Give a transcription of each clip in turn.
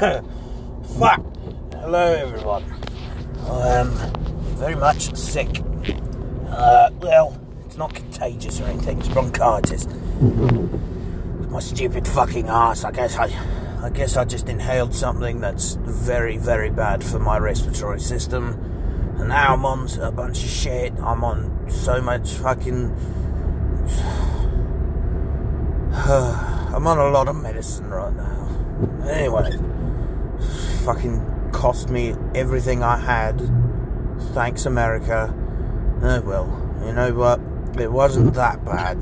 Fuck. Hello, everyone. I am very much sick. Uh, well, it's not contagious or anything. It's bronchitis. My stupid fucking ass. I guess I, I guess I just inhaled something that's very, very bad for my respiratory system. And now I'm on a bunch of shit. I'm on so much fucking. I'm on a lot of medicine right now. Anyway, fucking cost me everything I had. Thanks, America. Oh well, you know what? It wasn't that bad.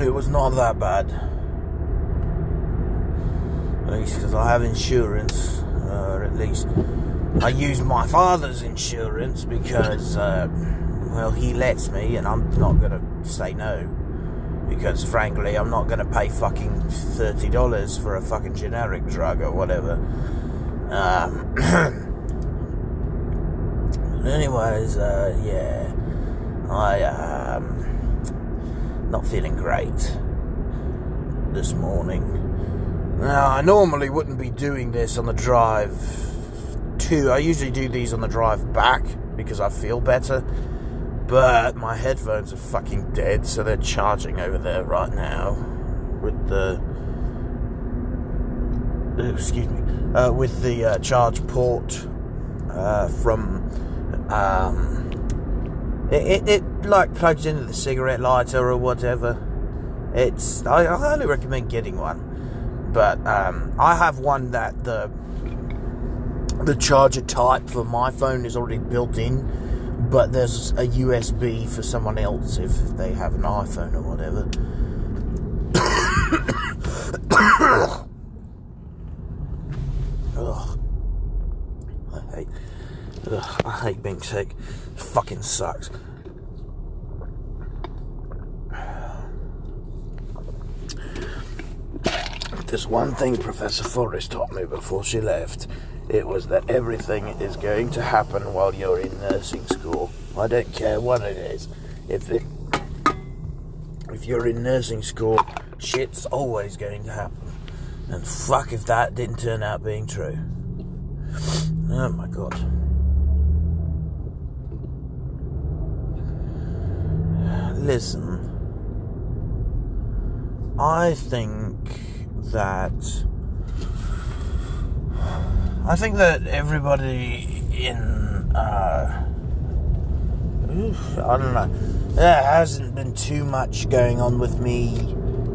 It was not that bad. At least because I have insurance, or at least I use my father's insurance because, uh, well, he lets me, and I'm not gonna say no because frankly, I'm not going to pay fucking thirty dollars for a fucking generic drug or whatever. Um, anyways, uh, yeah, I um not feeling great this morning. Now, I normally wouldn't be doing this on the drive to. I usually do these on the drive back because I feel better but my headphones are fucking dead, so they're charging over there right now with the. Excuse me, uh, with the uh, charge port uh, from. Um, it, it, it, like plugs into the cigarette lighter or whatever. It's I, I highly recommend getting one, but um, I have one that the the charger type for my phone is already built in but there's a USB for someone else if they have an iPhone or whatever. ugh. I hate, ugh, I hate being sick. It fucking sucks. There's one thing Professor Forrest taught me before she left it was that everything is going to happen while you're in nursing school. I don't care what it is. If it, if you're in nursing school, shit's always going to happen. And fuck if that didn't turn out being true. Oh my god. Listen, I think that I think that everybody in, uh, I don't know, there hasn't been too much going on with me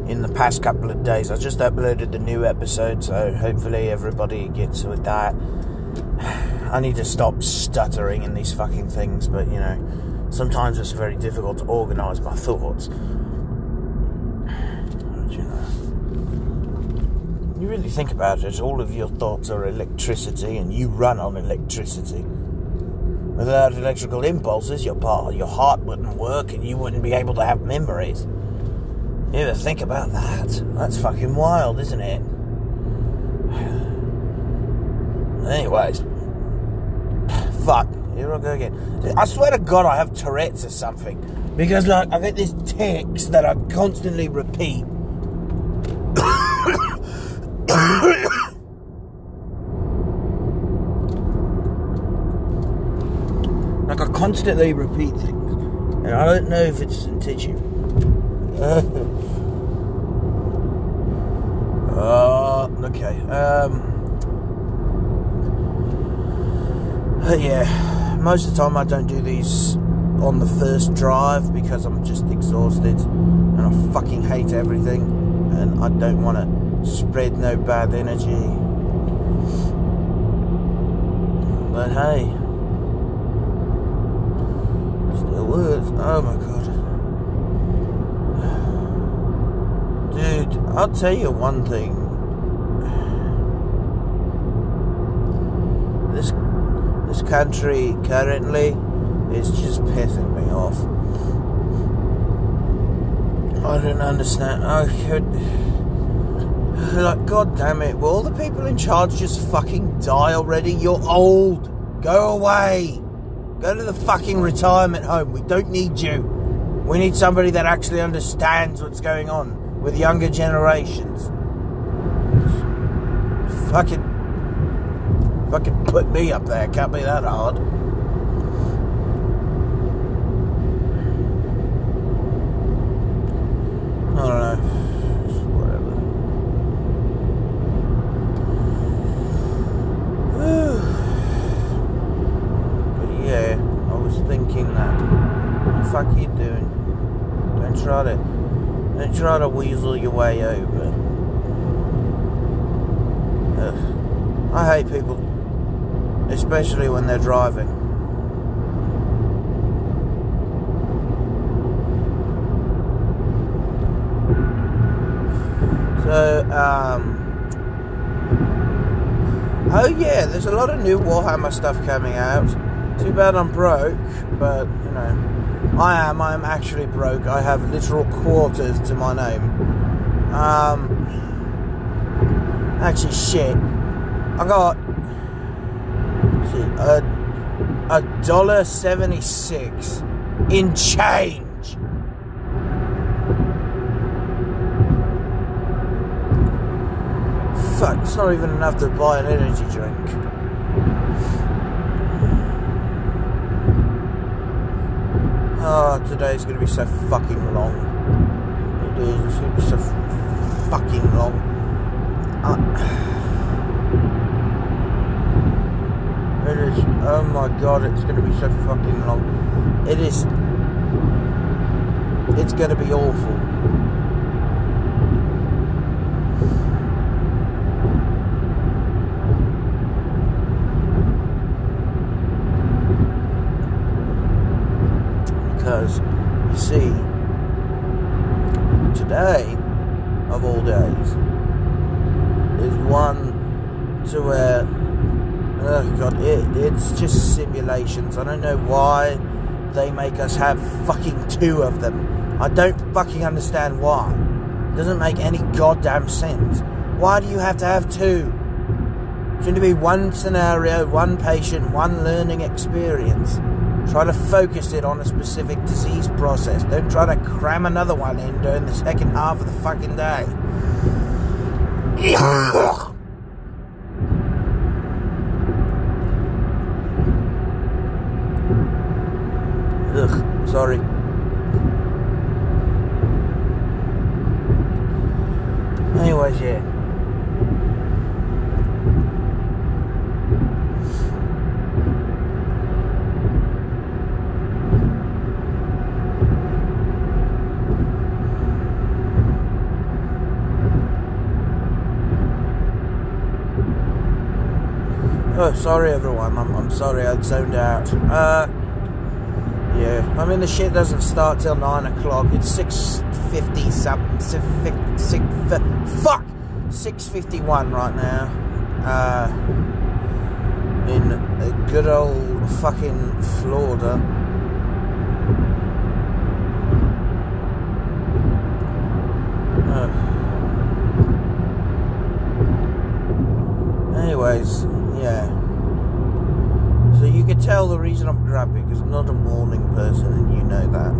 in the past couple of days. I just uploaded the new episode, so hopefully everybody gets with that. I need to stop stuttering in these fucking things, but you know, sometimes it's very difficult to organise my thoughts. You really think about it, all of your thoughts are electricity and you run on electricity. Without electrical impulses, your, part, your heart wouldn't work and you wouldn't be able to have memories. You ever think about that? That's fucking wild, isn't it? Anyways, fuck, here I go again. I swear to God, I have Tourette's or something. Because, like, I get these ticks that I constantly repeat. like I constantly repeat things, and I don't know if it's in tissue. uh, okay. Um. Yeah, most of the time I don't do these on the first drive because I'm just exhausted and I fucking hate everything and I don't want to spread no bad energy. But hey, still works. Oh my god. Dude, I'll tell you one thing. This this country currently is just pissing me off. I don't understand. I could like, God damn it, will all the people in charge just fucking die already? You're old. Go away. Go to the fucking retirement home. We don't need you. We need somebody that actually understands what's going on with younger generations. fucking, fucking put me up there. Can't be that hard. I don't know. Just whatever. but yeah, I was thinking that. What the fuck are you doing? Don't try to, don't try to weasel your way over. Ugh. I hate people, especially when they're driving. So, um, oh yeah, there's a lot of new Warhammer stuff coming out. Too bad I'm broke, but you know, I am. I am actually broke. I have literal quarters to my name. Um, actually, shit. I got see, a a dollar seventy six in change. Fuck, it's not even enough to buy an energy drink. Oh, today's gonna be so fucking long. It is, it's gonna be so f- fucking long. Uh, it is, oh my god, it's gonna be so fucking long. It is, it's gonna be awful. because you see, today of all days is one to where oh god, it, it's just simulations. I don't know why they make us have fucking two of them. I don't fucking understand why. It doesn't make any goddamn sense. Why do you have to have two? Shouldn't it be one scenario, one patient, one learning experience? Try to focus it on a specific disease process. Don't try to cram another one in during the second half of the fucking day. Ugh, sorry. Anyways, yeah. Oh, sorry everyone. I'm, I'm sorry I zoned out. Uh, yeah. I mean the shit doesn't start till nine o'clock. It's six fifty something. Six, six, fuck. Six fifty one right now. Uh, in a good old fucking Florida. Uh. Anyways, yeah. So tell the reason I'm grumpy because I'm not a morning person, and you know that.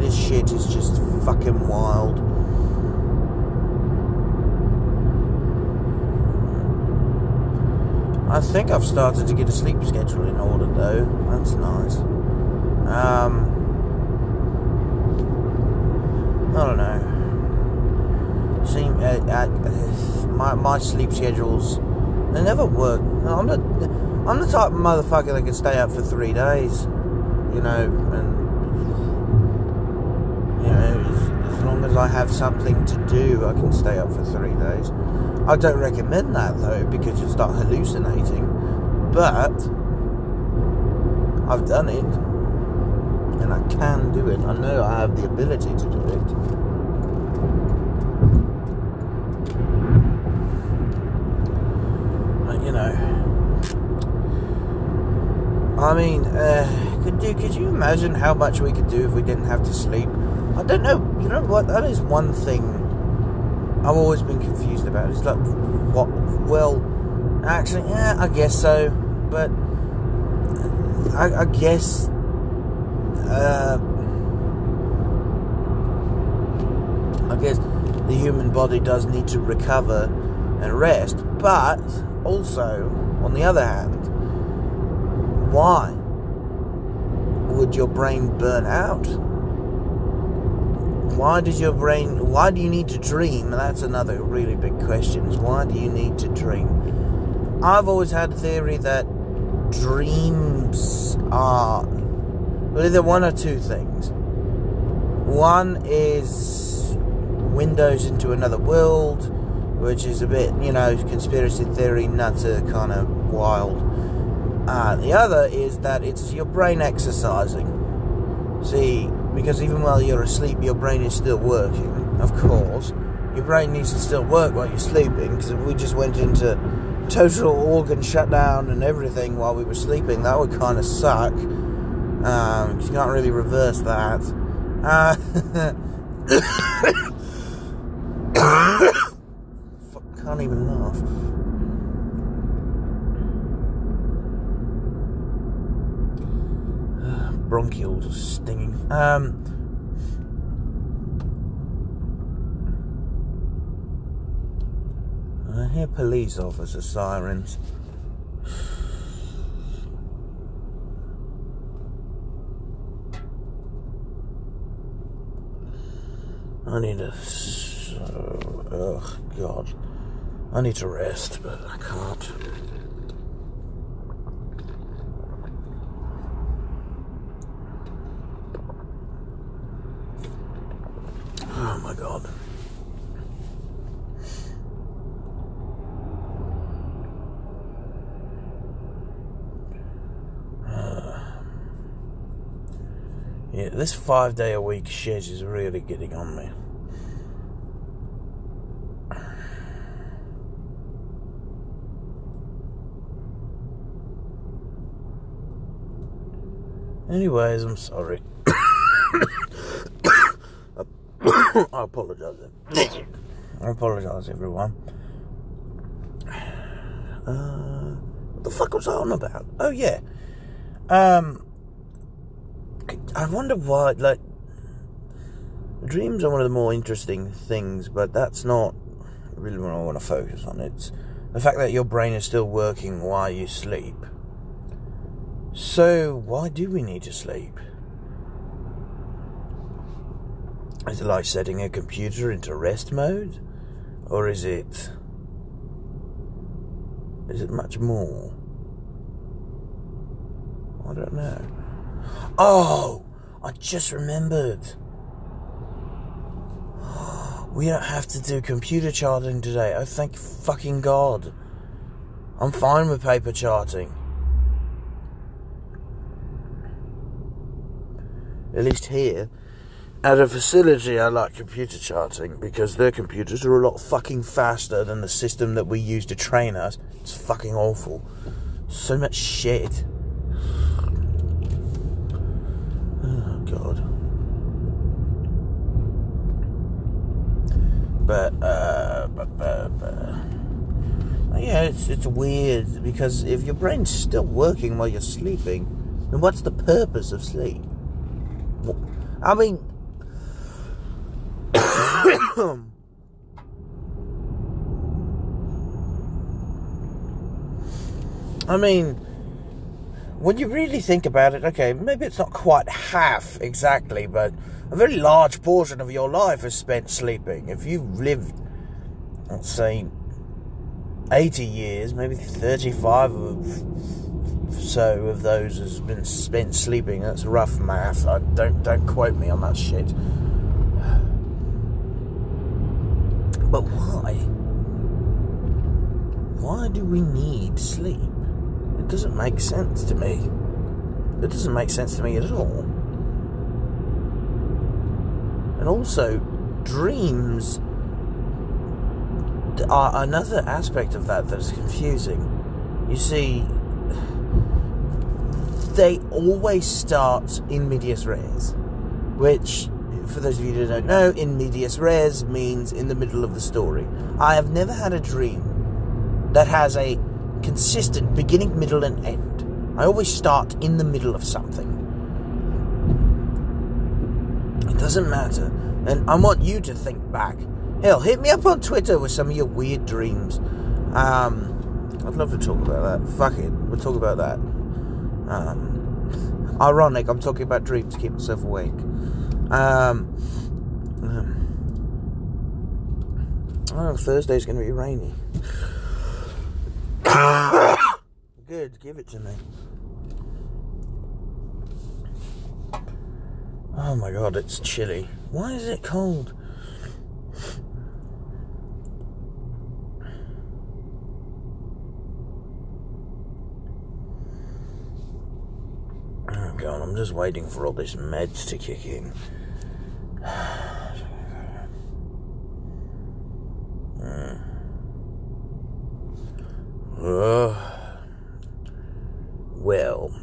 This shit is just fucking wild. I think I've started to get a sleep schedule in order, though. That's nice. Um, I don't know. Seem uh, uh, my my sleep schedules they never work. I'm the I'm the type of motherfucker that can stay up for three days, you know, and you know as, as long as I have something to do, I can stay up for three days. I don't recommend that though because you start hallucinating, but I've done it, and I can do it. I know I have the ability to do it. you know. I mean, uh, could you could you imagine how much we could do if we didn't have to sleep? I don't know. You know what? That is one thing I've always been confused about. It's like, what? Well, actually, yeah, I guess so. But I, I guess. Uh, I guess the human body does need to recover and rest. But also, on the other hand, why would your brain burn out? Why does your brain, why do you need to dream? That's another really big question is why do you need to dream? I've always had a theory that dreams are well, either one or two things. One is windows into another world, which is a bit, you know, conspiracy theory, nutter kind of wild. Uh, the other is that it's your brain exercising. See, because even while you're asleep, your brain is still working, of course. Your brain needs to still work while you're sleeping, because if we just went into total organ shutdown and everything while we were sleeping, that would kind of suck. Um, you can't really reverse that. Uh, can't even laugh. Bronchioles stinging. Um, I hear police officer sirens. I need to. Oh, God. I need to rest, but I can't. Oh my God. Uh, yeah, this five day a week shit is really getting on me. Anyways, I'm sorry. I apologize. I apologize, everyone. Uh, what the fuck was I on about? Oh yeah. Um, I wonder why. Like, dreams are one of the more interesting things, but that's not really what I want to focus on. It's the fact that your brain is still working while you sleep. So, why do we need to sleep? Is it like setting a computer into rest mode? Or is it. Is it much more? I don't know. Oh! I just remembered. We don't have to do computer charting today. Oh, thank fucking God. I'm fine with paper charting. At least here. At a facility, I like computer charting because their computers are a lot fucking faster than the system that we use to train us. It's fucking awful. So much shit. Oh, God. But, uh, but, but, but. Yeah, it's, it's weird because if your brain's still working while you're sleeping, then what's the purpose of sleep? I mean, I mean, when you really think about it, okay, maybe it's not quite half exactly, but a very large portion of your life is spent sleeping. If you've lived, let's say, 80 years, maybe 35 of so of those has been spent sleeping. That's rough math. I don't don't quote me on that shit. But why? Why do we need sleep? It doesn't make sense to me. It doesn't make sense to me at all. And also, dreams are another aspect of that that is confusing. You see, they always start in medias res, which, for those of you who don't know, in medias res means in the middle of the story. I have never had a dream that has a consistent beginning, middle, and end. I always start in the middle of something. It doesn't matter. And I want you to think back Hell, hit me up on Twitter with some of your weird dreams. Um, I'd love to talk about that. Fuck it, we'll talk about that. Um, ironic, I'm talking about dreams to keep myself awake. Um, oh, Thursday's going to be rainy. Good, give it to me. Oh my god, it's chilly. Why is it cold? Oh god, I'm just waiting for all these meds to kick in. Uh, well,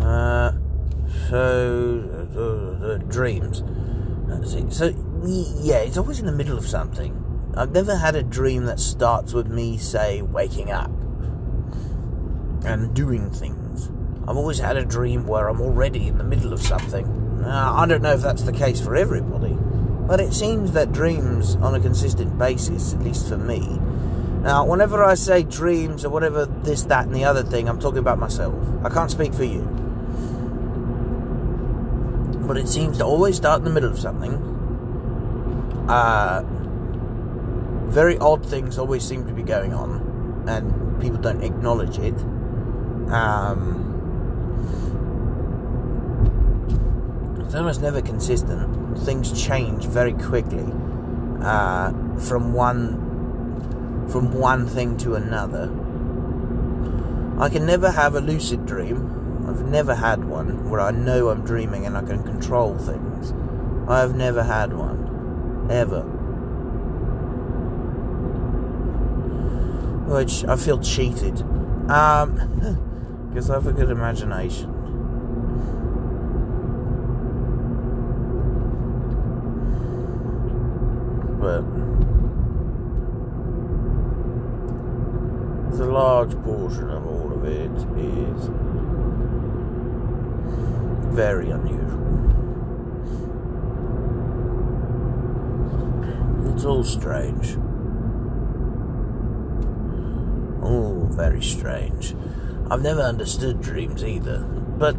uh, so the, dreams. So yeah, it's always in the middle of something. I've never had a dream that starts with me, say, waking up and doing things. I've always had a dream where I'm already in the middle of something. Now, I don't know if that's the case for everybody, but it seems that dreams, on a consistent basis, at least for me. Now, whenever I say dreams or whatever, this, that, and the other thing, I'm talking about myself. I can't speak for you. But it seems to always start in the middle of something. Uh, very odd things always seem to be going on, and people don't acknowledge it. Um, it's almost never consistent. Things change very quickly uh, from one from one thing to another. I can never have a lucid dream. I've never had one where I know I'm dreaming and I can control things. I have never had one. Ever. Which I feel cheated. Um, because I have a good imagination. But the large portion of all of it is very unusual. It's all strange. All very strange. I've never understood dreams either, but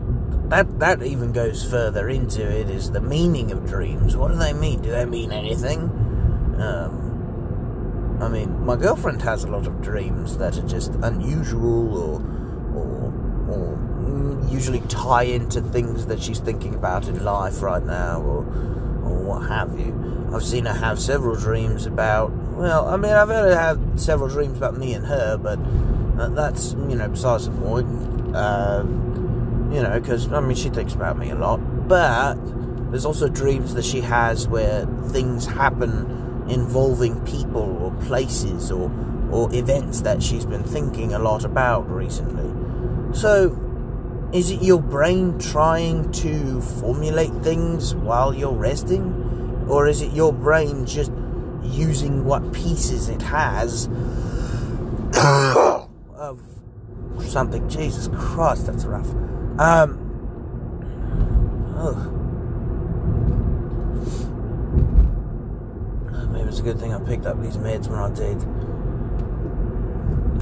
that that even goes further into it. Is the meaning of dreams? What do they mean? Do they mean anything? Um, I mean, my girlfriend has a lot of dreams that are just unusual or or or mm, usually tie into things that she's thinking about in life right now or or what have you. I've seen her have several dreams about. Well, I mean, I've had her have several dreams about me and her, but that's you know besides the point. Uh, you know, because I mean, she thinks about me a lot, but there's also dreams that she has where things happen involving people or places or or events that she's been thinking a lot about recently. So, is it your brain trying to formulate things while you're resting? Or is it your brain just using what pieces it has of something? Jesus Christ, that's rough. Um, ugh. Maybe it's a good thing I picked up these meds when I did.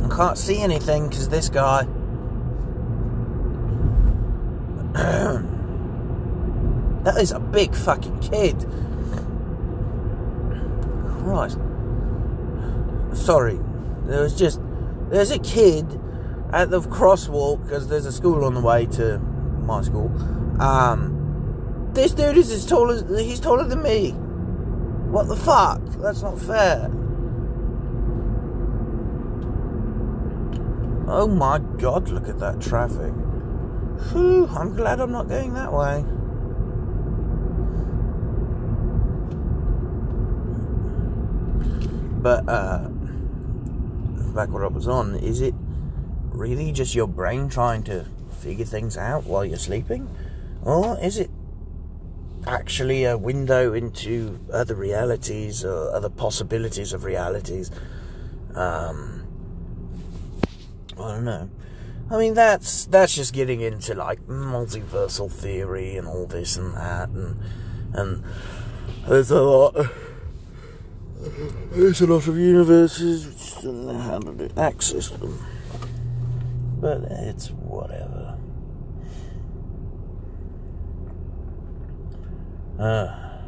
I can't see anything because this guy. that is a big fucking kid. Christ. Sorry. There was just. There's a kid at the crosswalk because there's a school on the way to my school. Um, this dude is as tall as. He's taller than me. What the fuck? That's not fair. Oh my god, look at that traffic. Whew, I'm glad I'm not going that way. But, uh, back what I was on, is it really just your brain trying to figure things out while you're sleeping? Or is it actually a window into other realities or other possibilities of realities? Um, I don't know. I mean, that's that's just getting into like multiversal theory and all this and that, and and there's a lot. There's a lot of universities which don't know how to access them, but it's whatever. Ah.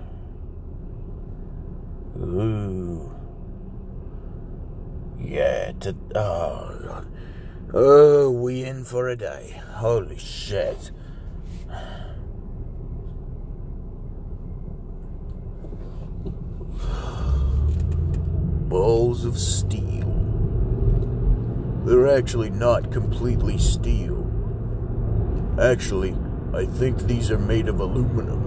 Ooh. Yeah, to, oh, God. Oh, we in for a day. Holy shit. Balls of steel. They're actually not completely steel. Actually, I think these are made of aluminum.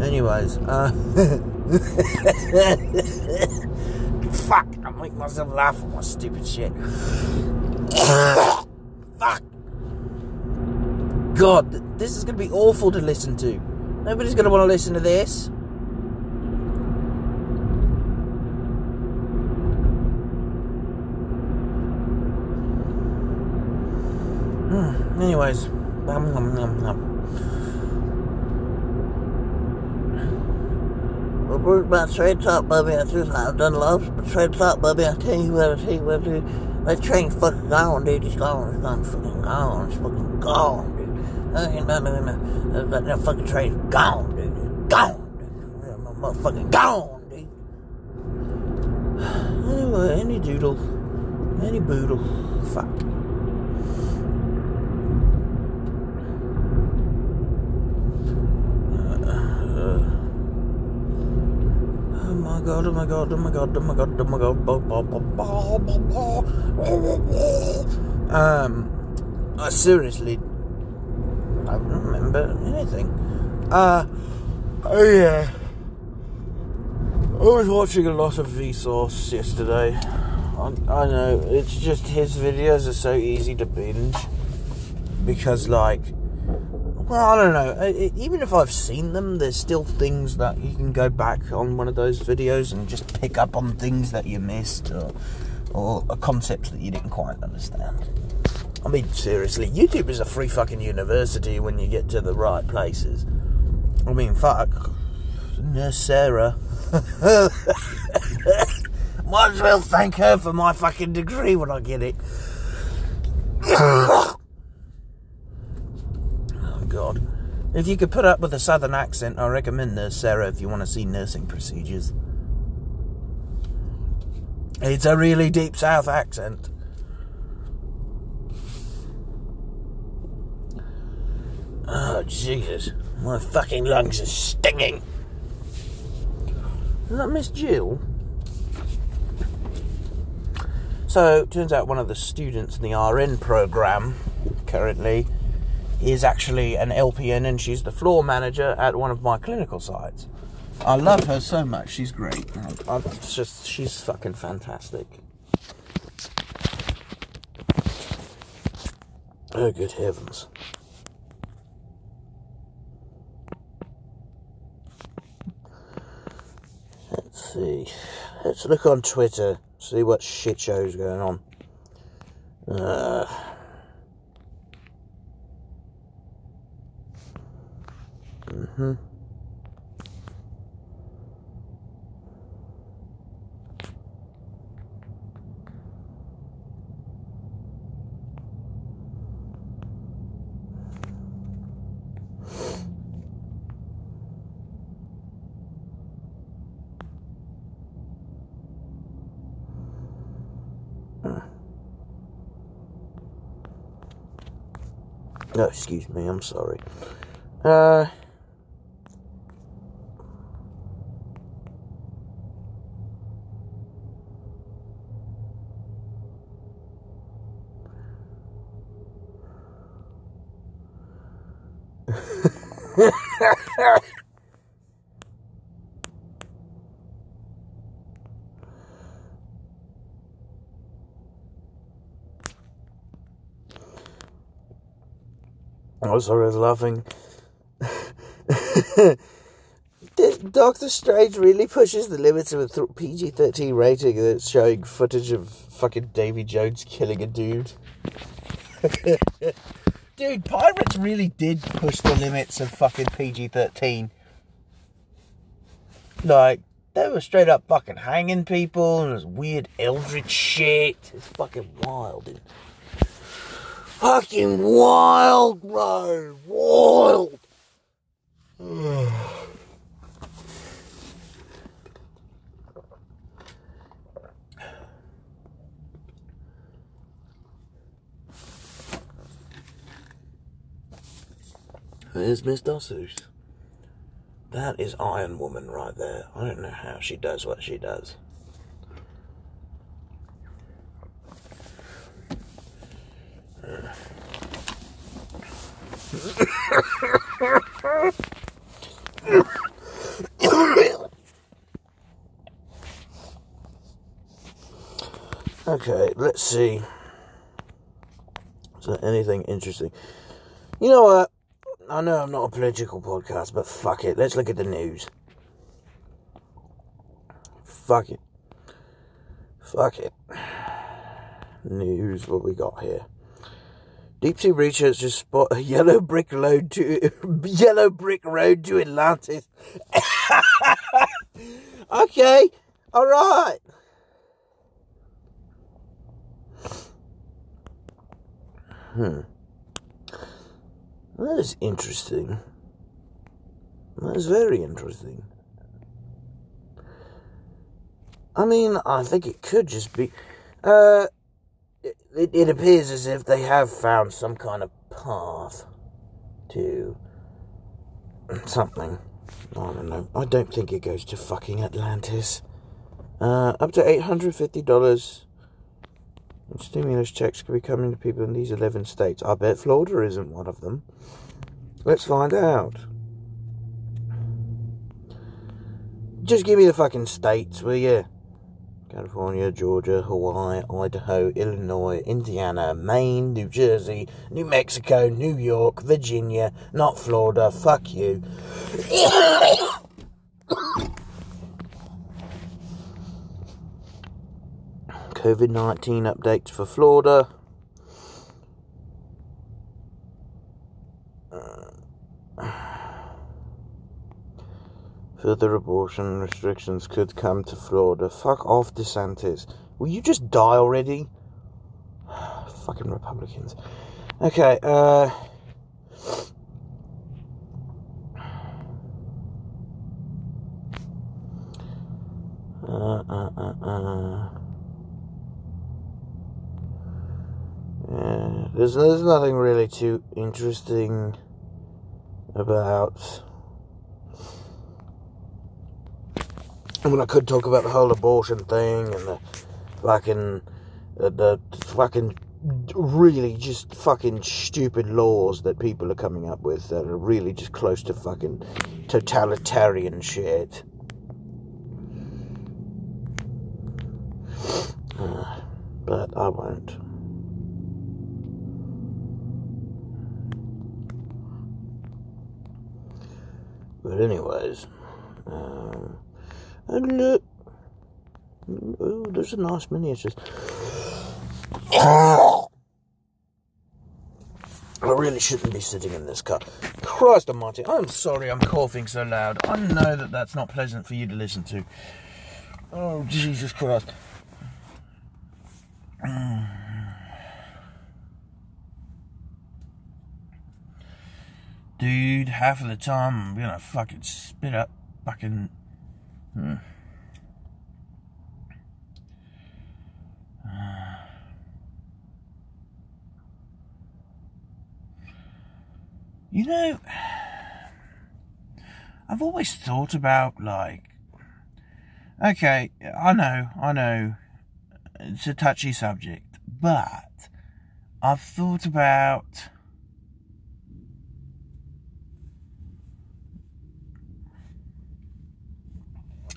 Anyways, uh. Fuck, I make myself laugh at my stupid shit. Fuck. God, this is going to be awful to listen to. Nobody's going to want to listen to this. Hmm, anyways, um, um, um, um. Well, about trade talk, baby. I just, I've done lots of trade talk, baby. I tell you what, I tell you what, dude. That train's fucking gone, dude. It's gone. It's gone. Fucking gone. It's fucking gone, dude. I ain't no, no, no. That, that fucking train's gone, dude. It's gone, dude. My motherfucking gone, dude. Anyway, any doodle. Any boodle. Fuck. Oh my god, oh my god, oh my god, oh my god, oh my god. Bo- bo- bo- bo- bo- Um, I seriously, I don't remember anything. Uh, oh yeah. I was watching a lot of Vsauce yesterday. I, I know, it's just his videos are so easy to binge. Because, like, well, I don't know. Even if I've seen them, there's still things that you can go back on one of those videos and just pick up on things that you missed or, or concepts that you didn't quite understand. I mean, seriously, YouTube is a free fucking university when you get to the right places. I mean, fuck. Nurse Sarah. Might as well thank her for my fucking degree when I get it. God. If you could put up with a southern accent, I recommend Nurse Sarah if you want to see nursing procedures. It's a really deep south accent. Oh, Jesus. My fucking lungs are stinging. Is that Miss Jill? So, turns out one of the students in the RN program currently is actually an LPN and she's the floor manager at one of my clinical sites. I love her so much. She's great. I- I- It's just, she's fucking fantastic. Oh, good heavens. Let's see. Let's look on Twitter, see what shit show's going on. Uh, hmm No, excuse me, I'm sorry. Uh. Sorry, laughing. Doctor Strange really pushes the limits of a th- PG 13 rating that's showing footage of fucking Davy Jones killing a dude. dude, pirates really did push the limits of fucking PG 13. Like, they were straight up fucking hanging people and it weird eldritch shit. It's fucking wild. Dude. Fucking wild, bro. Wild. There's Miss Dossus. That is Iron Woman right there. I don't know how she does what she does. okay, let's see. Is there anything interesting? You know what? I know I'm not a political podcast, but fuck it. Let's look at the news. Fuck it. Fuck it. News, what we got here? Deep sea researchers spot a yellow brick road to yellow brick road to Atlantis. okay, all right. Hmm. That is interesting. That is very interesting. I mean, I think it could just be. Uh, it, it appears as if they have found some kind of path to something. I don't know. I don't think it goes to fucking Atlantis. Uh, up to $850 in Stimulus checks could be coming to people in these 11 states. I bet Florida isn't one of them. Let's find out. Just give me the fucking states, will you? California, Georgia, Hawaii, Idaho, Illinois, Indiana, Maine, New Jersey, New Mexico, New York, Virginia, not Florida. Fuck you. COVID 19 updates for Florida. Further abortion restrictions could come to Florida. Fuck off, DeSantis. Will you just die already? Fucking Republicans. Okay, uh. Uh, uh, uh, uh. Yeah, there's there's nothing really too interesting about. I could talk about the whole abortion thing and the fucking uh, the fucking really just fucking stupid laws that people are coming up with that are really just close to fucking totalitarian shit. Uh, but I won't. But anyways, um, and look, oh, there's a nice miniature. I really shouldn't be sitting in this car. Christ almighty, I'm sorry I'm coughing so loud. I know that that's not pleasant for you to listen to. Oh, Jesus Christ. Dude, half of the time I'm gonna fucking spit up fucking. Hmm. You know, I've always thought about like, okay, I know, I know, it's a touchy subject, but I've thought about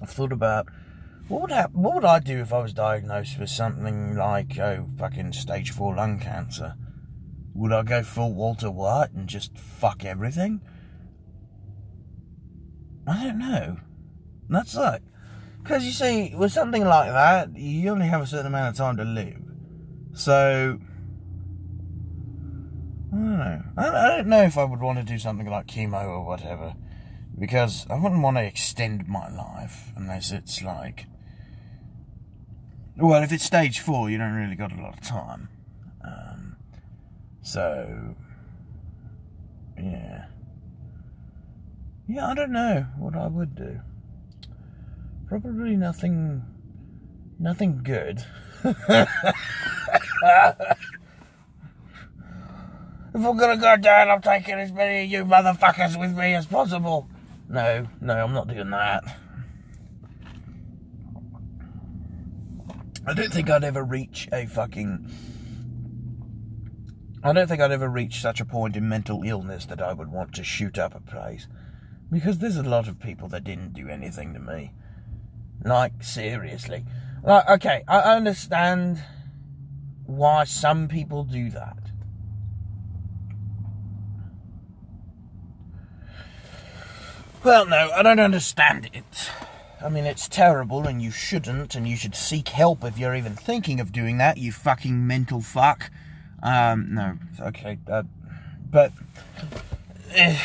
I've thought about what would happen, what would I do if I was diagnosed with something like oh fucking stage four lung cancer? Would I go full Walter White and just fuck everything? I don't know. That's like because you see, with something like that, you only have a certain amount of time to live. So I don't know. I, I don't know if I would want to do something like chemo or whatever, because I wouldn't want to extend my life unless it's like. Well, if it's stage four, you don't really got a lot of time. Um, so, yeah. Yeah, I don't know what I would do. Probably nothing. Nothing good. If I'm gonna go down, I'm taking as many of you motherfuckers with me as possible. No, no, I'm not doing that. I don't think I'd ever reach a fucking. I don't think I'd ever reach such a point in mental illness that I would want to shoot up a place. Because there's a lot of people that didn't do anything to me. Like, seriously. Like, okay, I understand why some people do that. Well, no, I don't understand it. I mean, it's terrible and you shouldn't, and you should seek help if you're even thinking of doing that, you fucking mental fuck. Um, no, okay, uh, but. Uh,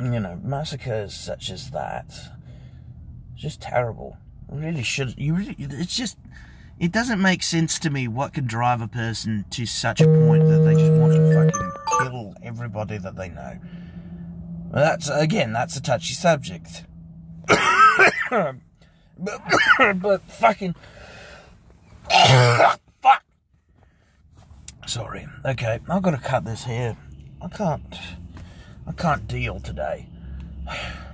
you know, massacres such as that, just terrible. Really should you? Really, it's just, it doesn't make sense to me what could drive a person to such a point that they just want to fucking kill everybody that they know. That's again, that's a touchy subject. but, but fucking fuck. Sorry. Okay, I've got to cut this here. I can't. I can't deal today.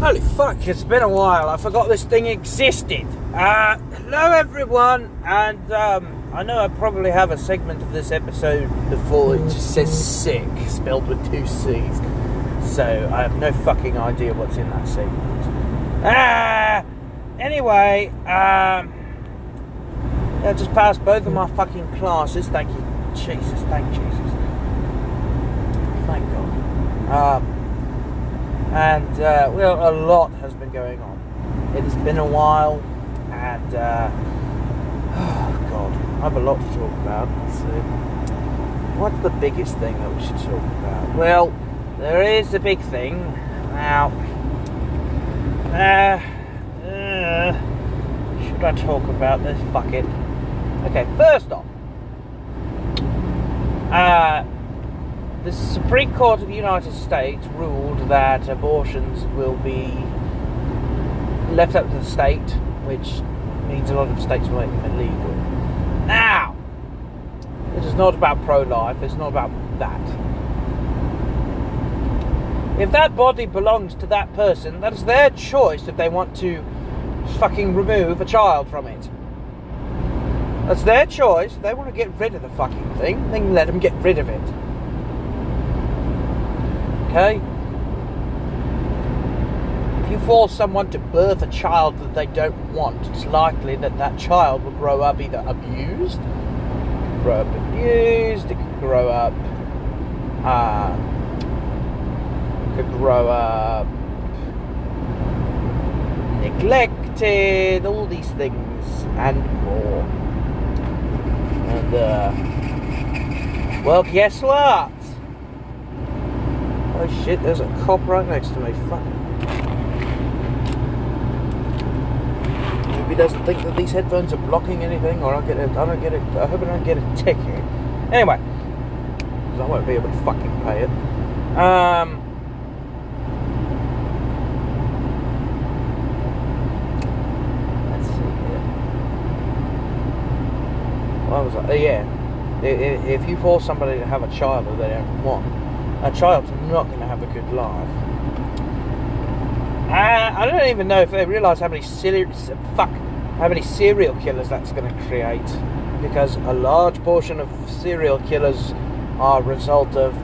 Holy fuck, it's been a while. I forgot this thing existed. Uh, hello everyone, and um, I know I probably have a segment of this episode before it just says sick, spelled with two C's. So I have no fucking idea what's in that segment. Ah! Anyway, um, I just passed both of my fucking classes. Thank you. Jesus, thank Jesus. Thank God. Um, and uh, well, a lot has been going on. It has been a while, and uh, oh god, I have a lot to talk about. Let's. What's the biggest thing that we should talk about? Well, there is a big thing now. Uh, uh, should I talk about this? Fuck it. Okay, first off, uh, the Supreme Court of the United States ruled that abortions will be left up to the state, which means a lot of states will make them illegal. Now, it is not about pro life, it's not about that. If that body belongs to that person, that is their choice if they want to fucking remove a child from it. That's their choice. If they want to get rid of the fucking thing, then let them get rid of it. Okay? If you force someone to birth a child that they don't want, it's likely that that child will grow up either abused, grow up abused, it could grow up, uh, could grow up neglected, all these things and more. And, uh, well, guess what? Oh shit, there's a cop right next to me. Fuck. Hope he doesn't think that these headphones are blocking anything, or I get a, I don't get it. I hope I don't get a ticket. Anyway, because I won't be able to fucking pay it. Um. Let's see here. Uh, yeah. If you force somebody to have a child that they don't want, a child's not going to have a good life. Uh, I don't even know if they realise how many serial fuck how many serial killers that's going to create, because a large portion of serial killers are a result of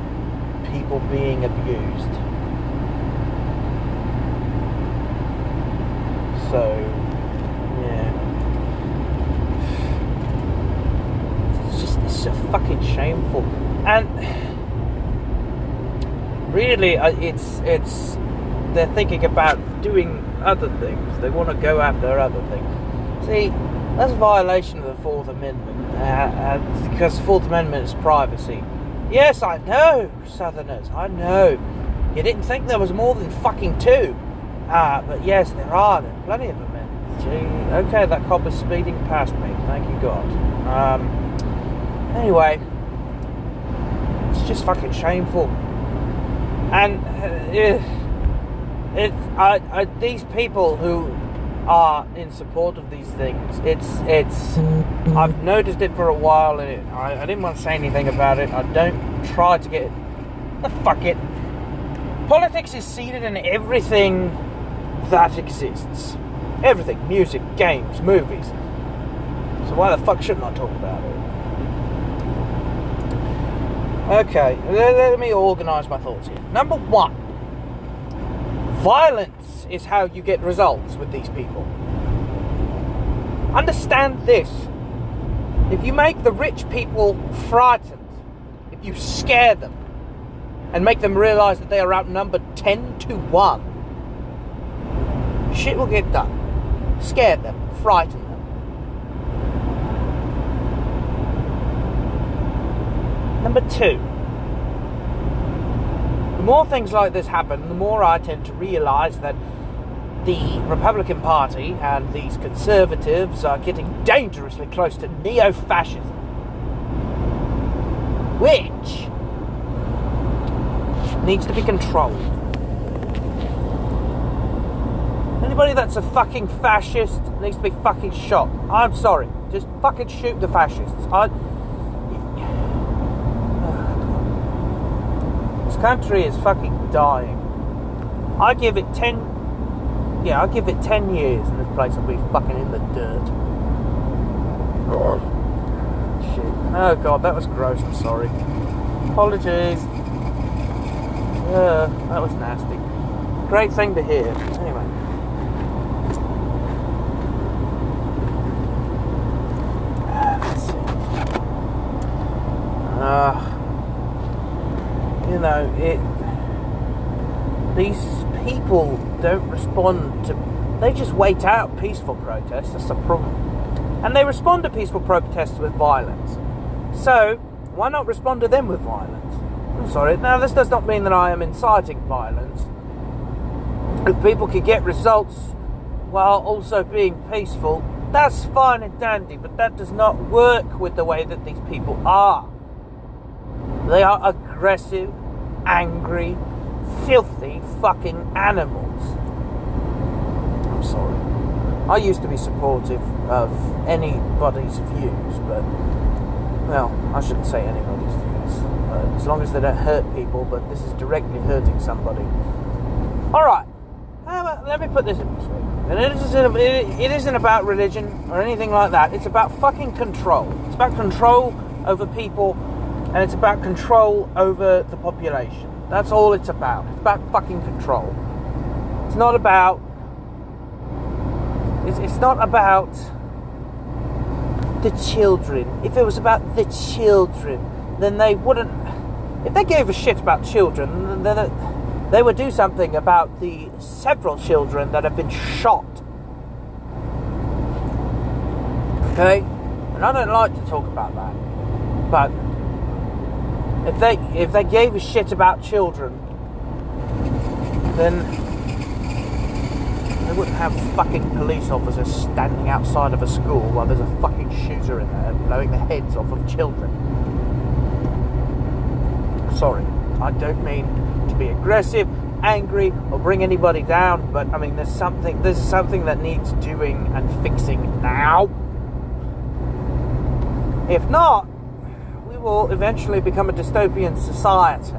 people being abused. So, yeah, it's just it's so fucking shameful, and really uh, it's it's they're thinking about doing other things they want to go after other things see That's a violation of the Fourth Amendment, uh, uh, because the Fourth Amendment is privacy. Yes, I know, Southerners, I know. You didn't think there was more than fucking two. Ah, but yes, there are. There are plenty of them. Gee, okay, that cop is speeding past me. Thank you, God. Um, anyway, just fucking shameful. And uh, it, I, I, these people who are in support of these things, it's, it's. I've noticed it for a while, and it, I, I didn't want to say anything about it. I don't try to get. The fuck it. Politics is seated in everything that exists. Everything music, games, movies. So why the fuck shouldn't I talk about it? Okay, let, let me organise my thoughts here. Number one violence is how you get results with these people. Understand this. If you make the rich people frightened, if you scare them, and make them realize that they are outnumbered 10 to 1, shit will get done. Scare them, frighten them. Number two, the more things like this happen, the more I tend to realize that the Republican Party and these conservatives are getting dangerously close to neo fascism. Which needs to be controlled. Anybody that's a fucking fascist needs to be fucking shot. I'm sorry. Just fucking shoot the fascists. I. This country is fucking dying. I give it ten. Yeah, I give it ten years, and this place will be fucking in the dirt. Shit. Oh god, that was gross. I'm sorry. Apologies. Yeah, that was nasty. Great thing to hear. Anyway. Let's. Uh, know, it. These people don't respond to. They just wait out peaceful protests. That's the problem. And they respond to peaceful protests with violence. So, why not respond to them with violence? I'm sorry. Now, this does not mean that I am inciting violence. If people could get results while also being peaceful, that's fine and dandy, but that does not work with the way that these people are. They are aggressive, angry, filthy fucking animals. I'm sorry. I used to be supportive of anybody's views, but, well, I shouldn't say anybody's views. Uh, as long as they don't hurt people, but this is directly hurting somebody. Alright, let me put this in perspective. And it isn't, it isn't about religion or anything like that. It's about fucking control. It's about control over people and it's about control over the population. That's all it's about. It's about fucking control. It's not about. It's, it's not about the children. If it was about the children, then they wouldn't. If they gave a shit about children, then it, they would do something about the several children that have been shot. Okay? And I don't like to talk about that. But if they if they gave a shit about children, then they wouldn't have fucking police officers standing outside of a school while there's a fucking shooter in there blowing the heads off of children. Sorry, I don't mean to be aggressive, angry, or bring anybody down, but I mean there's something there's something that needs doing and fixing now. If not, will eventually become a dystopian society.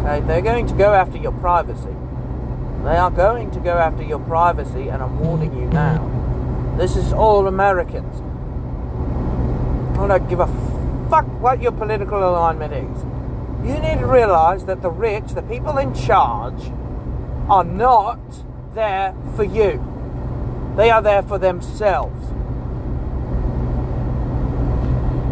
Okay, they're going to go after your privacy. They are going to go after your privacy, and I'm warning you now. This is all Americans. I don't give a fuck what your political alignment is. You need to realize that the rich, the people in charge, are not there for you. They are there for themselves.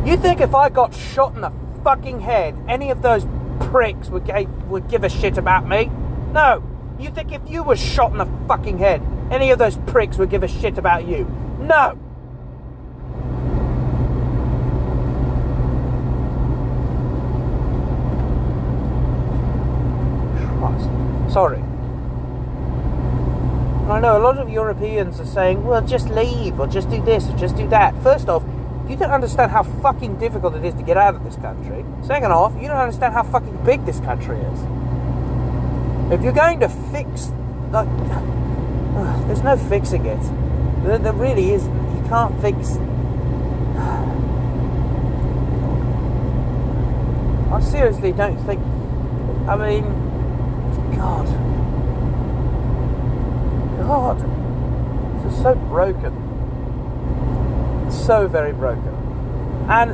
You think if I got shot in the fucking head, any of those pricks would, give, would give a shit about me? No. You think if you were shot in the fucking head, any of those pricks would give a shit about you. No! Sorry. I know a lot of Europeans are saying, well, just leave, or just do this, or just do that. First off, you don't understand how fucking difficult it is to get out of this country. Second off, you don't understand how fucking big this country is. If you're going to fix, like, there's no fixing it. There, there really is. You can't fix. I seriously don't think. I mean, God, God, this is so broken so very broken. And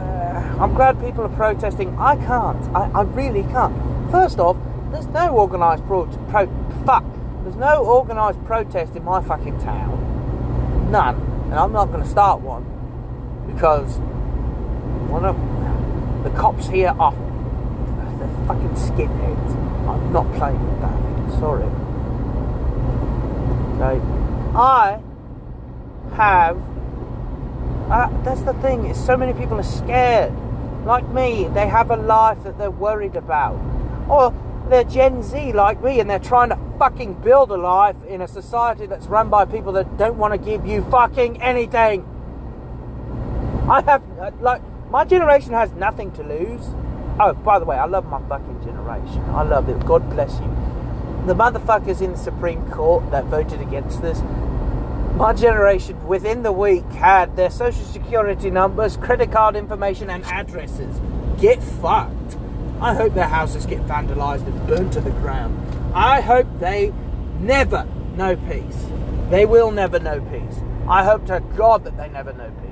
uh, I'm glad people are protesting. I can't. I, I really can't. First off, there's no organised pro, pro fuck. There's no organised protest in my fucking town. None. And I'm not going to start one because one of the cops here are they're fucking skinheads. I'm not playing with that. Sorry. Okay. I have uh, that's the thing. Is so many people are scared. Like me, they have a life that they're worried about. Or they're Gen Z like me and they're trying to fucking build a life in a society that's run by people that don't want to give you fucking anything. I have, uh, like, my generation has nothing to lose. Oh, by the way, I love my fucking generation. I love it. God bless you. The motherfuckers in the Supreme Court that voted against this, my generation within the week had their social security numbers, credit card information, and addresses. Get fucked. I hope their houses get vandalized and burnt to the ground. I hope they never know peace. They will never know peace. I hope to God that they never know peace.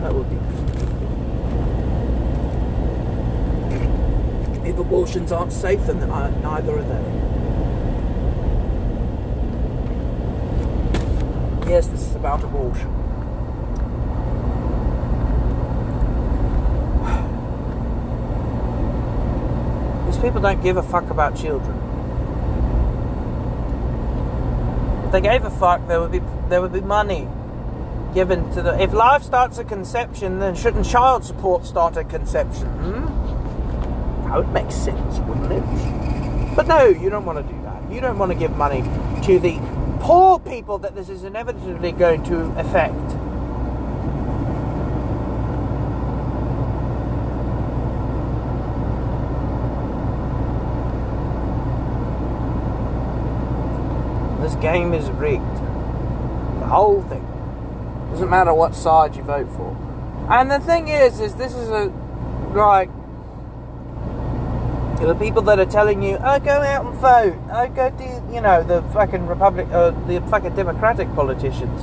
That would be. If abortions aren't safe, then neither are they. Yes, this is about abortion. These people don't give a fuck about children. If they gave a fuck, there would be there would be money given to the. If life starts at conception, then shouldn't child support start at conception? Hmm? That would make sense, wouldn't it? But no, you don't want to do that. You don't want to give money to the poor people that this is inevitably going to affect. This game is rigged. The whole thing. Doesn't matter what side you vote for. And the thing is, is this is a like the people that are telling you, oh, go out and vote, oh, go do, you know, the fucking Republic, uh, the fucking Democratic politicians,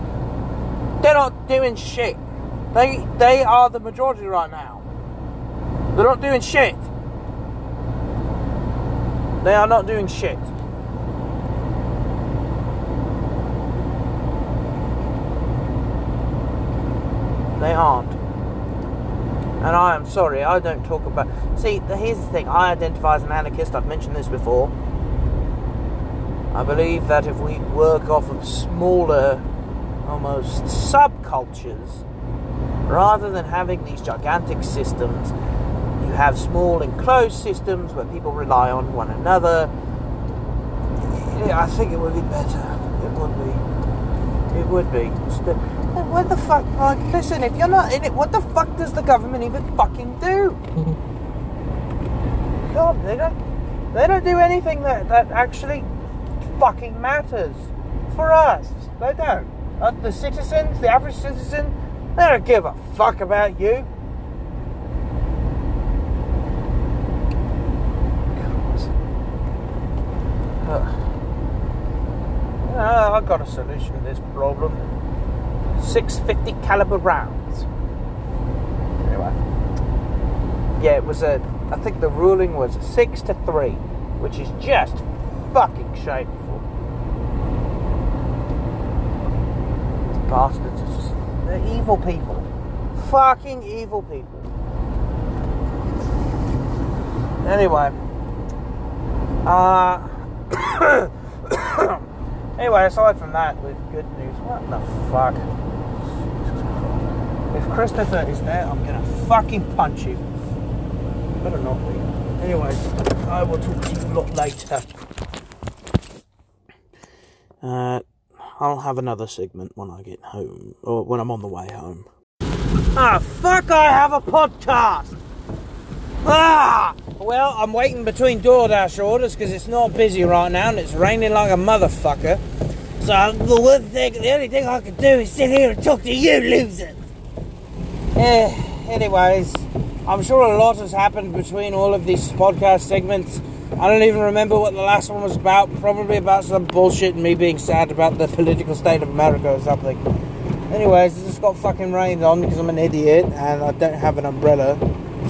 they're not doing shit. They, they are the majority right now. They're not doing shit. They are not doing shit. They aren't. And I am sorry, I don't talk about. See, here's the thing I identify as an anarchist, I've mentioned this before. I believe that if we work off of smaller, almost subcultures, rather than having these gigantic systems, you have small enclosed systems where people rely on one another. I think it would be better. It would be. It would be. What the fuck? Like, listen, if you're not in it, what the fuck does the government even fucking do? God, they don't. They don't do anything that that actually fucking matters for us. They don't. Uh, the citizens, the average citizen, they don't give a fuck about you. Uh, I've got a solution to this problem. 650 caliber rounds. Anyway, yeah, it was a. I think the ruling was six to three, which is just fucking shameful. Bastards are just they're evil people, fucking evil people. Anyway, uh, anyway, aside from that, with good news, what the fuck? Christopher is there, I'm gonna fucking punch him. Better not be. Anyways, I will talk to you a lot later. Uh, I'll have another segment when I get home, or when I'm on the way home. Ah, fuck, I have a podcast! Ah! Well, I'm waiting between DoorDash orders because it's not busy right now and it's raining like a motherfucker. So the one thing, the only thing I can do is sit here and talk to you losers. Eh, anyways, I'm sure a lot has happened between all of these podcast segments. I don't even remember what the last one was about. Probably about some bullshit and me being sad about the political state of America or something. Anyways, it just got fucking rained on because I'm an idiot and I don't have an umbrella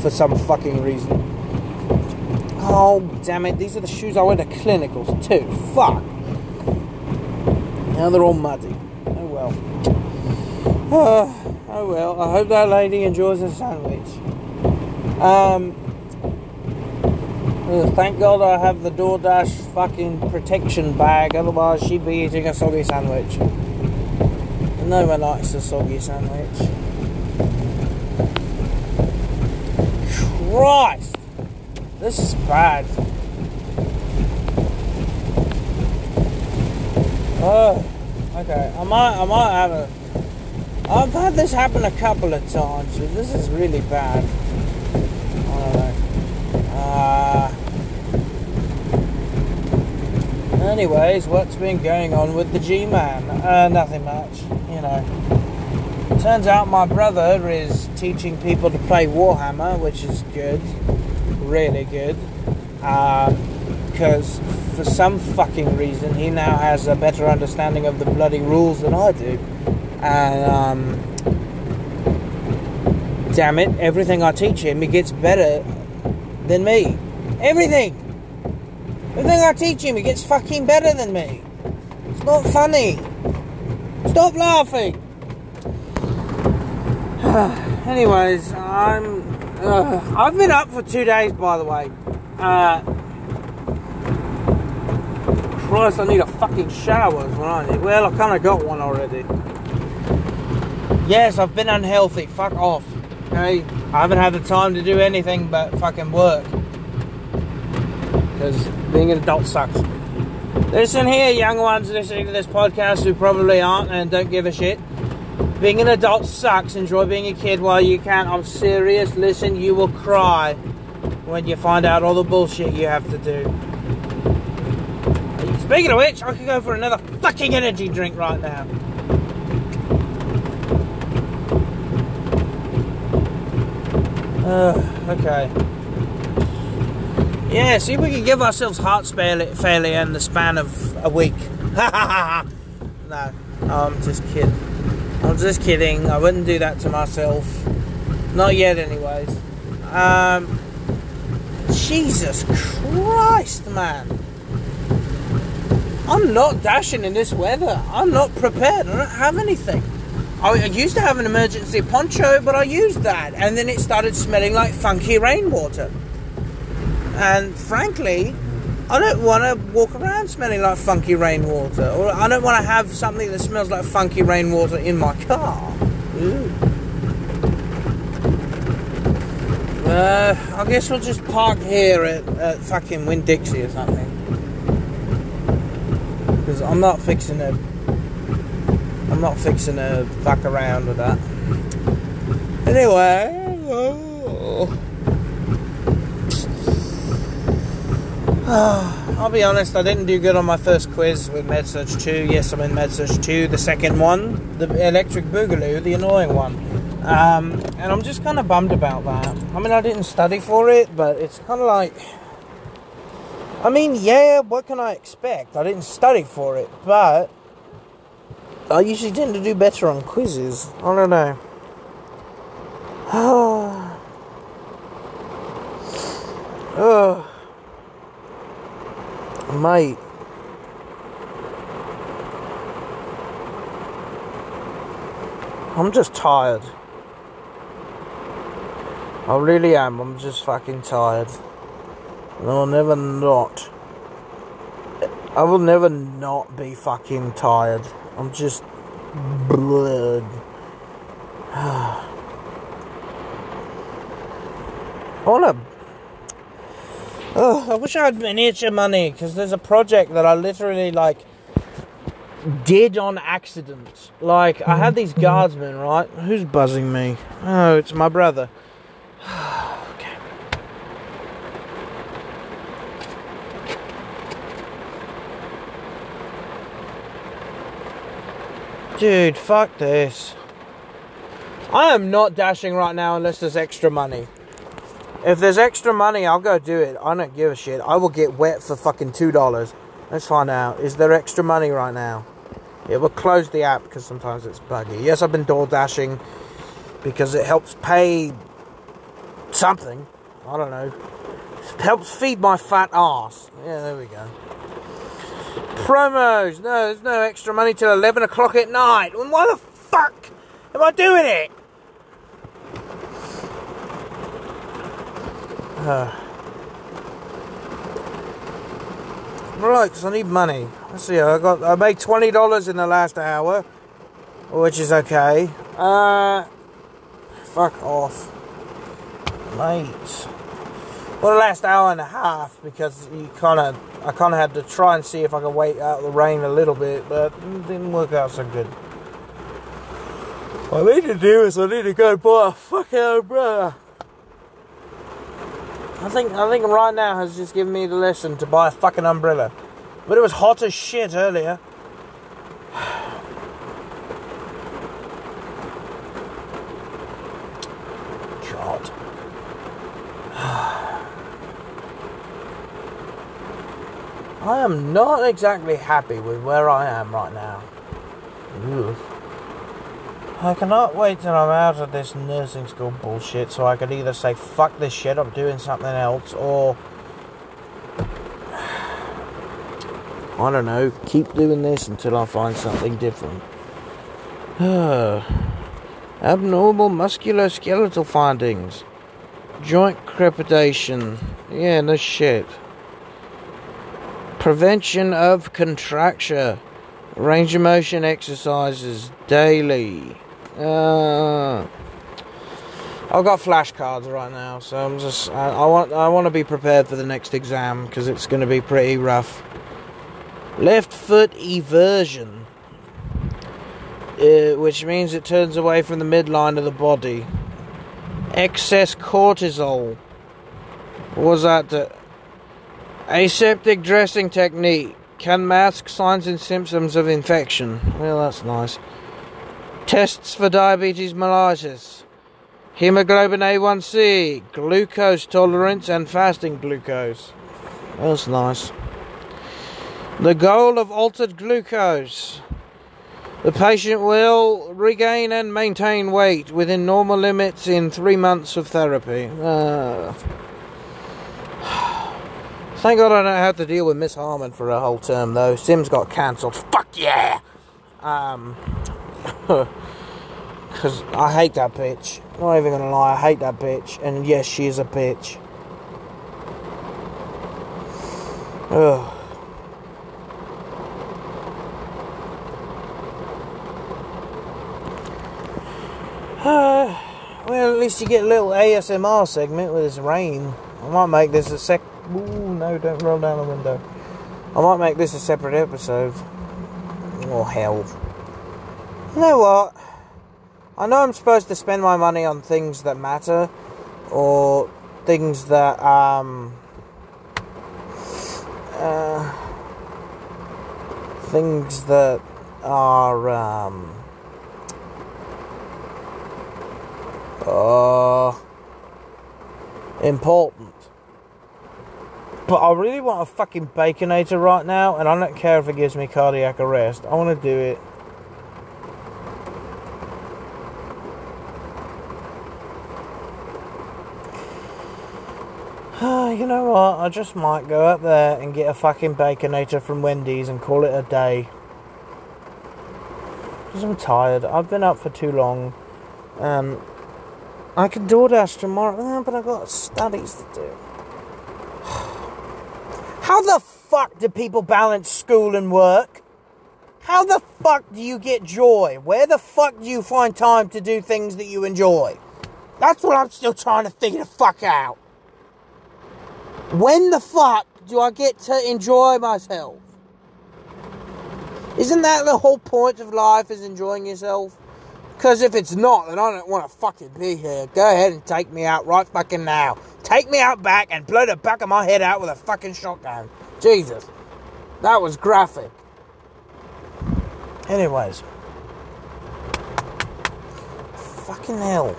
for some fucking reason. Oh, damn it. These are the shoes I wear to clinicals too. Fuck. Now they're all muddy. Oh well. Oh, oh well. I hope that lady enjoys her sandwich. Um. Thank God I have the DoorDash fucking protection bag, otherwise she'd be eating a soggy sandwich. And no one likes a soggy sandwich. Christ! This is bad. Oh, okay. I might, I might have a. I've had this happen a couple of times, but this is really bad. Uh, anyways, what's been going on with the G-Man? Uh, nothing much, you know. Turns out my brother is teaching people to play Warhammer, which is good, really good. Because for some fucking reason, he now has a better understanding of the bloody rules than I do. And um, damn it, everything I teach him, he gets better than me. Everything. Everything I teach him, he gets fucking better than me. It's not funny. Stop laughing. Anyways, I'm. Uh, I've been up for two days, by the way. Uh, Christ, I need a fucking shower. Well, I kind of got one already. Yes, I've been unhealthy. Fuck off. Okay, I haven't had the time to do anything but fucking work. Because being an adult sucks. Listen here, young ones listening to this podcast who probably aren't and don't give a shit. Being an adult sucks. Enjoy being a kid while you can. I'm serious. Listen, you will cry when you find out all the bullshit you have to do. Speaking of which, I could go for another fucking energy drink right now. Uh, okay. Yeah, see if we can give ourselves heart failure in the span of a week. no, I'm just kidding. I'm just kidding. I wouldn't do that to myself. Not yet, anyways. Um, Jesus Christ, man. I'm not dashing in this weather. I'm not prepared. I don't have anything. I used to have an emergency poncho, but I used that, and then it started smelling like funky rainwater. And frankly, I don't want to walk around smelling like funky rainwater, or I don't want to have something that smells like funky rainwater in my car. Ooh. Uh, I guess we'll just park here at, at fucking Winn Dixie or something. Because I'm not fixing to. I'm not fixing to fuck around with that. Anyway. oh. I'll be honest, I didn't do good on my first quiz with Med-Surg 2. Yes, I'm in Med-Surg 2, the second one, the electric boogaloo, the annoying one. Um, and I'm just kind of bummed about that. I mean, I didn't study for it, but it's kind of like. I mean, yeah, what can I expect? I didn't study for it, but. I usually tend to do better on quizzes. I don't know. Ugh. Mate. I'm just tired. I really am. I'm just fucking tired. And I'll never not I will never not be fucking tired. I'm just blood. I wanna. Oh, I wish I had an miniature money because there's a project that I literally like did on accident. Like I had these mm-hmm. guardsmen, right? Who's buzzing me? Oh, it's my brother. Dude, fuck this. I am not dashing right now unless there's extra money. If there's extra money, I'll go do it. I don't give a shit. I will get wet for fucking two dollars. Let's find out. Is there extra money right now? It will close the app because sometimes it's buggy. Yes, I've been door dashing because it helps pay something. I don't know. It helps feed my fat ass. Yeah, there we go. Promos. No, there's no extra money till 11 o'clock at night. And why the fuck am I doing it? Uh. Right, because I need money. Let's see. I got. I made twenty dollars in the last hour, which is okay. Uh, fuck off, mate. Well, the last hour and a half because you kind of. I kind of had to try and see if I could wait out the rain a little bit, but it didn't work out so good. What I need to do is I need to go buy a fucking umbrella. I think I think right now has just given me the lesson to buy a fucking umbrella. But it was hot as shit earlier. God. I am not exactly happy with where I am right now. Ugh. I cannot wait till I'm out of this nursing school bullshit so I could either say fuck this shit, I'm doing something else, or I don't know, keep doing this until I find something different. Abnormal musculoskeletal findings, joint crepitation, yeah, no shit. Prevention of contracture, range of motion exercises daily. Uh, I've got flashcards right now, so I'm just I, I want I want to be prepared for the next exam because it's going to be pretty rough. Left foot eversion, uh, which means it turns away from the midline of the body. Excess cortisol. What was that? Aseptic dressing technique can mask signs and symptoms of infection. Well, that's nice. Tests for diabetes mellitus, hemoglobin A1C, glucose tolerance, and fasting glucose. That's nice. The goal of altered glucose. The patient will regain and maintain weight within normal limits in three months of therapy. Uh, thank God I don't have to deal with Miss Harmon for a whole term, though. Sims got cancelled. Fuck yeah! Um, because I hate that bitch. Not even gonna lie, I hate that bitch. And yes, she is a bitch. Ugh. Uh, well, at least you get a little ASMR segment with this rain. I might make this a sec. Ooh, no, don't roll down the window. I might make this a separate episode. Oh, hell. You know what? I know I'm supposed to spend my money on things that matter or things that, um. Uh, things that are, um. Uh, important. But I really want a fucking baconator right now, and I don't care if it gives me cardiac arrest. I want to do it. you know what? I just might go up there and get a fucking baconator from Wendy's and call it a day. Because I'm tired. I've been up for too long. Um, I could DoorDash tomorrow, but I've got studies to do. How the fuck do people balance school and work? How the fuck do you get joy? Where the fuck do you find time to do things that you enjoy? That's what I'm still trying to figure the fuck out. When the fuck do I get to enjoy myself? Isn't that the whole point of life is enjoying yourself? Because if it's not, then I don't want to fucking be here. Go ahead and take me out right fucking now. Take me out back and blow the back of my head out with a fucking shotgun. Jesus. That was graphic. Anyways. Fucking hell.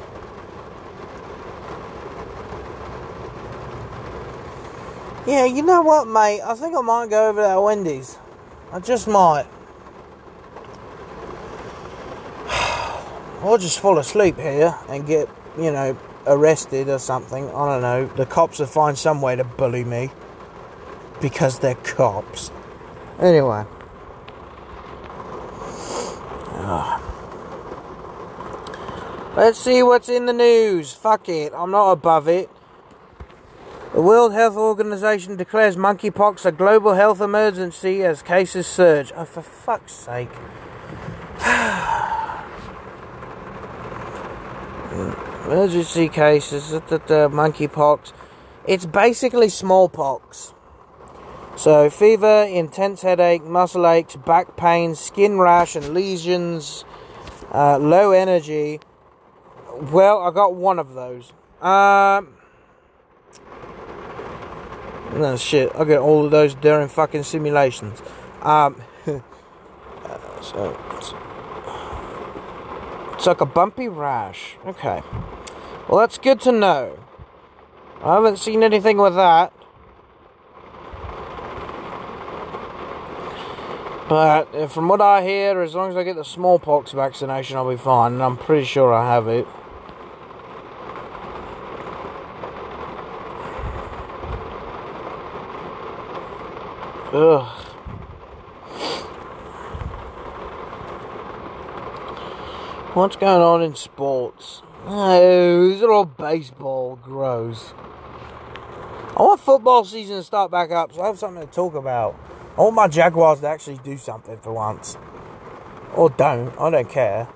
Yeah, you know what, mate? I think I might go over to that Wendy's. I just might. Or just fall asleep here and get, you know, arrested or something. I don't know. The cops will find some way to bully me. Because they're cops. Anyway. Ah. Let's see what's in the news. Fuck it. I'm not above it. The World Health Organization declares monkeypox a global health emergency as cases surge. Oh, for fuck's sake. emergency cases, the, the monkeypox. It's basically smallpox. So, fever, intense headache, muscle aches, back pain, skin rash, and lesions, uh, low energy. Well, I got one of those. Um. No shit, I get all of those during fucking simulations. Um, so it's, like a bumpy rash. Okay. Well, that's good to know. I haven't seen anything with that. But uh, from what I hear, as long as I get the smallpox vaccination, I'll be fine. And I'm pretty sure I have it. Ugh. What's going on in sports? Oh, these are all baseball grows. I want football season to start back up so I have something to talk about. I want my Jaguars to actually do something for once. Or don't, I don't care.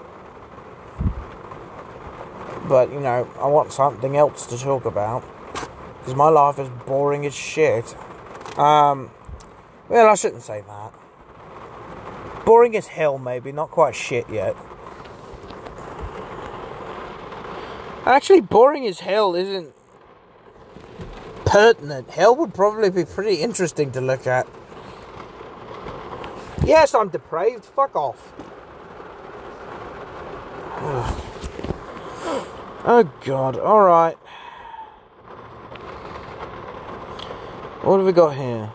But, you know, I want something else to talk about. Because my life is boring as shit. Um, well, I shouldn't say that. Boring as hell, maybe. Not quite shit yet. Actually, boring as hell isn't pertinent. Hell would probably be pretty interesting to look at. Yes, I'm depraved. Fuck off. Oh, God. Alright. What have we got here?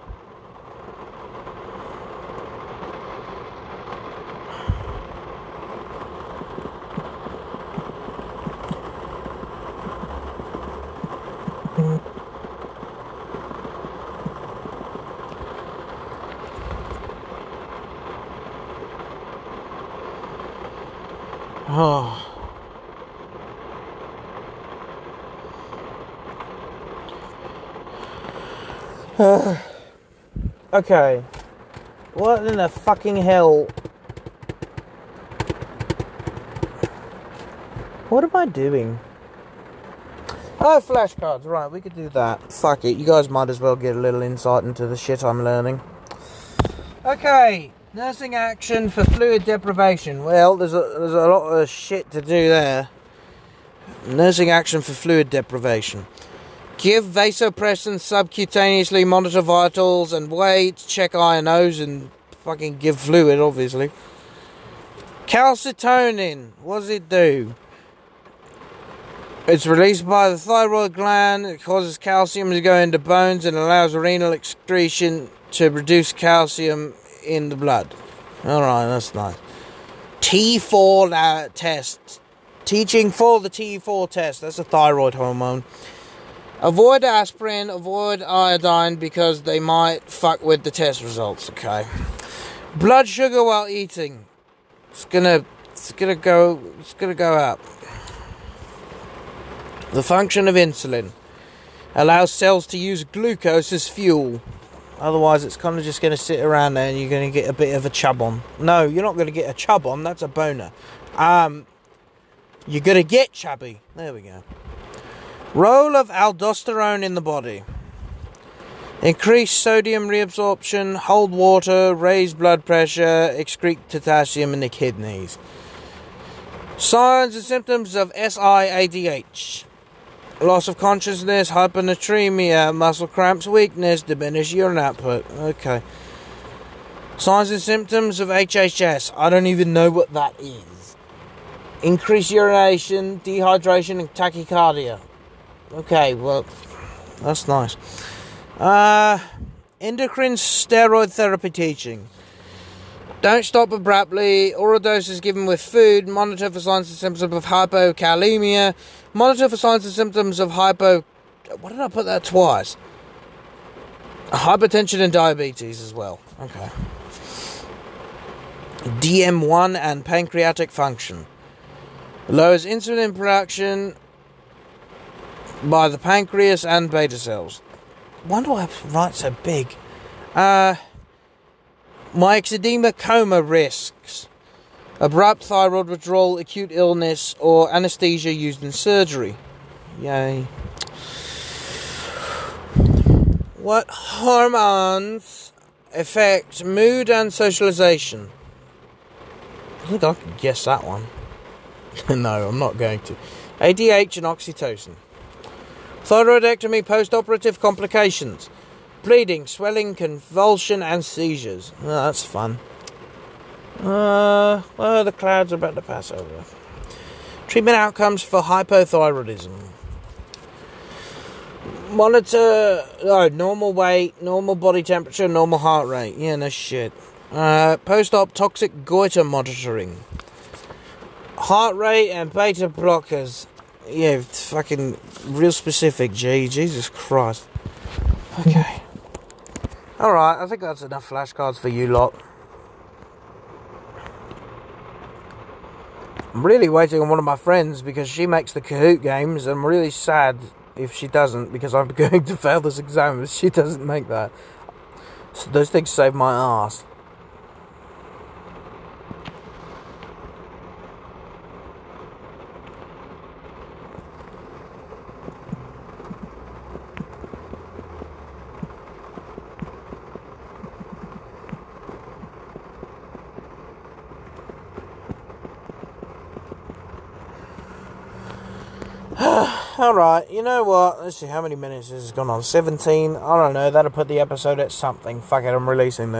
Okay. What in the fucking hell? What am I doing? Oh, flashcards. Right, we could do that. Fuck it. You guys might as well get a little insight into the shit I'm learning. Okay. Nursing action for fluid deprivation. Well, there's a, there's a lot of shit to do there. Nursing action for fluid deprivation. Give vasopressin subcutaneously, monitor vitals and wait, check I&Os and fucking give fluid, obviously. Calcitonin, what does it do? It's released by the thyroid gland. It causes calcium to go into bones and allows renal excretion to reduce calcium in the blood. All right, that's nice. T4 uh, test. Teaching for the T4 test. That's a thyroid hormone. Avoid aspirin, avoid iodine because they might fuck with the test results, okay? Blood sugar while eating. It's gonna it's gonna go it's gonna go up. The function of insulin allows cells to use glucose as fuel. Otherwise, it's kind of just going to sit around there and you're going to get a bit of a chub on. No, you're not going to get a chub on. That's a boner. Um, you're going to get chubby. There we go. Role of aldosterone in the body. Increase sodium reabsorption, hold water, raise blood pressure, excrete potassium in the kidneys. Signs and symptoms of SIADH loss of consciousness, hyponatremia, muscle cramps, weakness, diminished urine output. Okay. Signs and symptoms of HHS. I don't even know what that is. Increased urination, dehydration, and tachycardia. Okay, well, that's nice. Uh, endocrine steroid therapy teaching. Don't stop abruptly. Oral doses given with food. Monitor for signs and symptoms of hypokalemia. Monitor for signs and symptoms of hypo. What did I put that twice? Hypertension and diabetes as well. Okay. DM1 and pancreatic function. Lowers insulin production by the pancreas and beta cells. Why do I write so big? Uh, myxedema coma risks. Abrupt thyroid withdrawal, acute illness, or anesthesia used in surgery. Yay. What hormones affect mood and socialization? I think I can guess that one. no, I'm not going to. ADH and oxytocin. Thyroidectomy post operative complications bleeding, swelling, convulsion, and seizures. Oh, that's fun. Uh, well, the clouds are about to pass over. Treatment outcomes for hypothyroidism. Monitor oh, normal weight, normal body temperature, normal heart rate. Yeah, no shit. Uh, Post op toxic goiter monitoring. Heart rate and beta blockers. Yeah, fucking real specific, G. Jesus Christ. Okay. Alright, I think that's enough flashcards for you lot. I'm really waiting on one of my friends because she makes the Kahoot games. I'm really sad if she doesn't because I'm going to fail this exam if she doesn't make that. So those things save my ass. Alright, you know what? Let's see how many minutes this has gone on. 17? I don't know. That'll put the episode at something. Fuck it, I'm releasing this.